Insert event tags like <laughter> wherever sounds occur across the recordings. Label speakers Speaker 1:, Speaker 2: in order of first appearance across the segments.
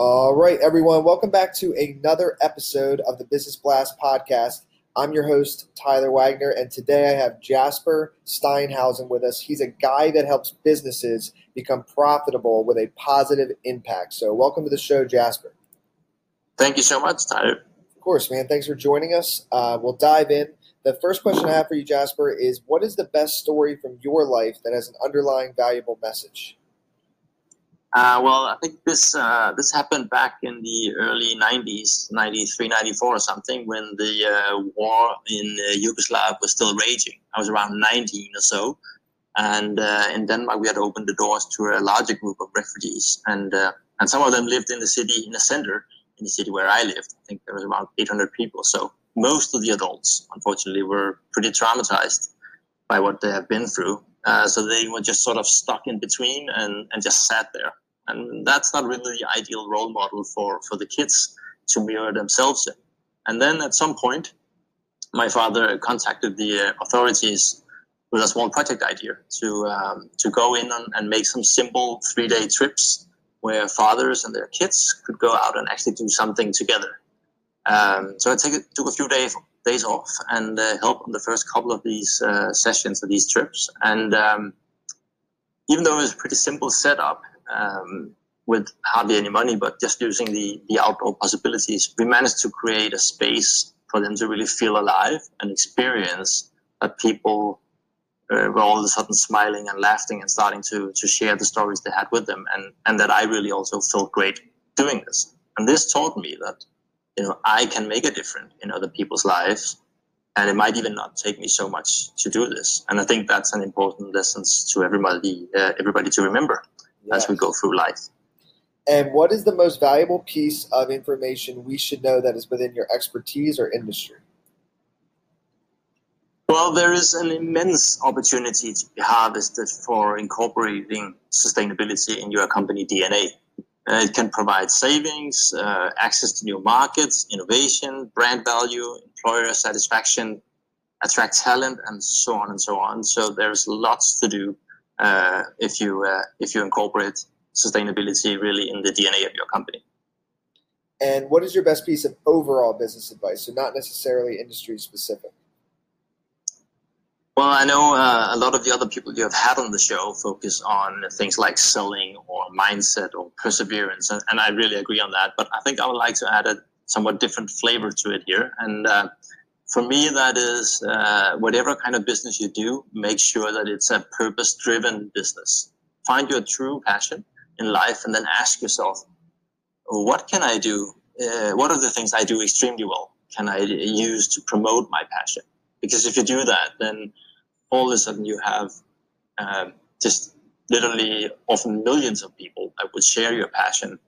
Speaker 1: All right, everyone, welcome back to another episode of the Business Blast podcast. I'm your host, Tyler Wagner, and today I have Jasper Steinhausen with us. He's a guy that helps businesses become profitable with a positive impact. So, welcome to the show, Jasper.
Speaker 2: Thank you so much, Tyler.
Speaker 1: Of course, man. Thanks for joining us. Uh, we'll dive in. The first question I have for you, Jasper, is what is the best story from your life that has an underlying valuable message?
Speaker 2: Uh, well, I think this uh, this happened back in the early 90s, 93, 94 or something, when the uh, war in uh, Yugoslavia was still raging. I was around 19 or so. And uh, in Denmark, we had opened the doors to a larger group of refugees. And, uh, and some of them lived in the city, in the center, in the city where I lived. I think there was around 800 people. So most of the adults, unfortunately, were pretty traumatized by what they have been through. Uh, so they were just sort of stuck in between and, and just sat there. And that's not really the ideal role model for, for the kids to mirror themselves in. And then at some point, my father contacted the uh, authorities with a small project idea to um, to go in on, and make some simple three day trips where fathers and their kids could go out and actually do something together. Um, so I took, took a few days days off and uh, help on the first couple of these uh, sessions of these trips. And um, even though it was a pretty simple setup um, with hardly any money, but just using the, the outdoor possibilities, we managed to create a space for them to really feel alive and experience that people uh, were all of a sudden smiling and laughing and starting to, to share the stories they had with them. And, and that I really also felt great doing this. And this taught me that you know I can make a difference in other people's lives, and it might even not take me so much to do this. And I think that's an important lesson to everybody uh, everybody to remember yes. as we go through life.
Speaker 1: And what is the most valuable piece of information we should know that is within your expertise or industry?
Speaker 2: Well, there is an immense opportunity to be harvested for incorporating sustainability in your company DNA. Uh, it can provide savings, uh, access to new markets, innovation, brand value, employer satisfaction, attract talent, and so on and so on. So there's lots to do uh, if you uh, if you incorporate sustainability really in the DNA of your company.
Speaker 1: And what is your best piece of overall business advice? So not necessarily industry specific.
Speaker 2: Well, I know uh, a lot of the other people you have had on the show focus on things like selling or mindset or perseverance, and, and I really agree on that. But I think I would like to add a somewhat different flavor to it here. And uh, for me, that is uh, whatever kind of business you do, make sure that it's a purpose driven business. Find your true passion in life and then ask yourself, what can I do? Uh, what are the things I do extremely well? Can I use to promote my passion? Because if you do that, then all of a sudden you have um, just literally often millions of people that would share your passion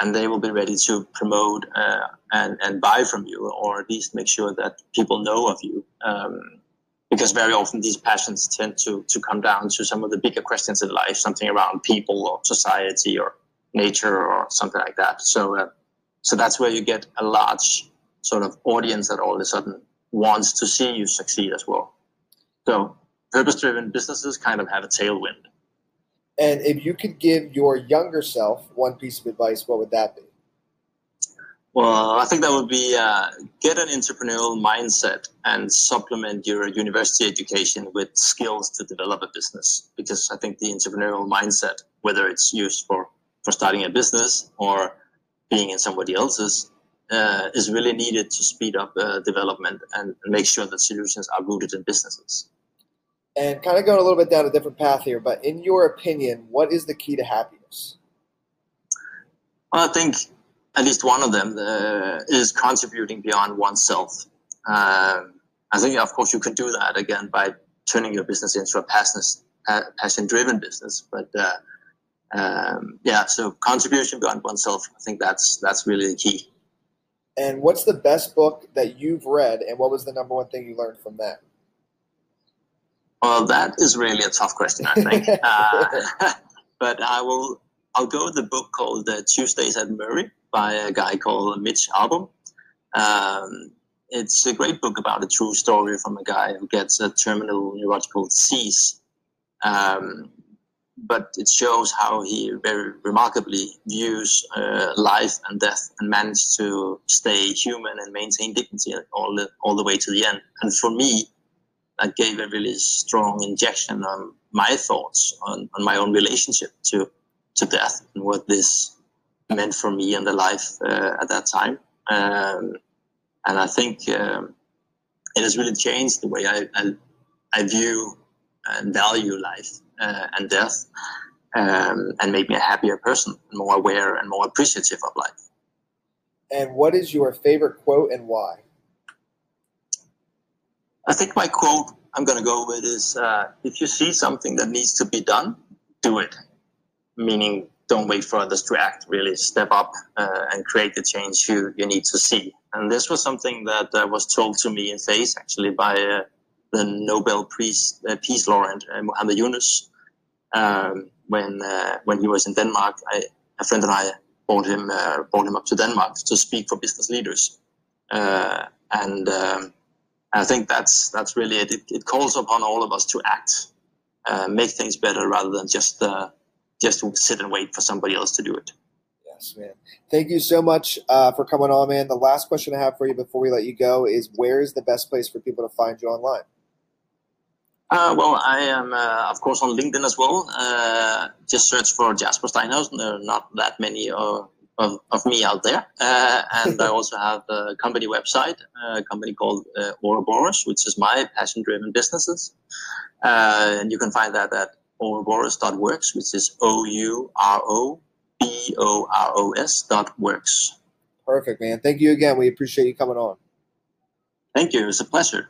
Speaker 2: and they will be ready to promote uh, and, and buy from you or at least make sure that people know of you um, because very often these passions tend to, to come down to some of the bigger questions in life something around people or society or nature or something like that. So uh, so that's where you get a large sort of audience that all of a sudden wants to see you succeed as well. So purpose driven businesses kind of have a tailwind
Speaker 1: and if you could give your younger self one piece of advice, what would that be?
Speaker 2: Well, I think that would be uh, get an entrepreneurial mindset and supplement your university education with skills to develop a business. Because I think the entrepreneurial mindset, whether it's used for, for starting a business or being in somebody else's, uh, is really needed to speed up uh, development and, and make sure that solutions are rooted in businesses
Speaker 1: and kind of going a little bit down a different path here, but in your opinion, what is the key to happiness?
Speaker 2: Well, I think at least one of them uh, is contributing beyond oneself. Um, I think, of course, you can do that again by turning your business into a passion-driven business. But uh, um, yeah, so contribution beyond oneself, I think that's that's really the key.
Speaker 1: And what's the best book that you've read, and what was the number one thing you learned from that?
Speaker 2: Well, that is really a tough question, I think. <laughs> uh, <laughs> but I will. I'll go with the book called uh, Tuesdays at Morrie by a guy called Mitch Albom. Um, it's a great book about a true story from a guy who gets a terminal neurological disease. Um, but it shows how he very remarkably views uh, life and death and managed to stay human and maintain dignity all the, all the way to the end. And for me, that gave a really strong injection on my thoughts on, on my own relationship to to death and what this meant for me and the life uh, at that time. Um, and I think um, it has really changed the way I, I, I view and value life uh, and death, um, and made me a happier person, more aware and more appreciative of life.
Speaker 1: And what is your favorite quote and why?
Speaker 2: I think my quote I'm going to go with is uh, if you see something that needs to be done, do it. Meaning, don't wait for others to act, really step up uh, and create the change you, you need to see. And this was something that uh, was told to me in face actually by uh, the Nobel Peace, uh, Peace laureate uh, Muhammad Yunus. Um, when when he was in Denmark, I, a friend and I brought him brought him up to Denmark to speak for business leaders, and um, I think that's that's really it. It, it calls upon all of us to act, uh, make things better rather than just uh, just sit and wait for somebody else to do it.
Speaker 1: Yes, man. Thank you so much uh, for coming on, man. The last question I have for you before we let you go is: Where is the best place for people to find you online?
Speaker 2: Uh, well, I am, uh, of course, on LinkedIn as well. Uh, just search for Jasper Steinhausen. There are not that many uh, of, of me out there. Uh, and I also have a company website, a company called uh, Ouroboros, which is my passion driven businesses. Uh, and you can find that at ouroboros.works, which is O U R O B O R O S dot works.
Speaker 1: Perfect, man. Thank you again. We appreciate you coming on.
Speaker 2: Thank you. It's a pleasure.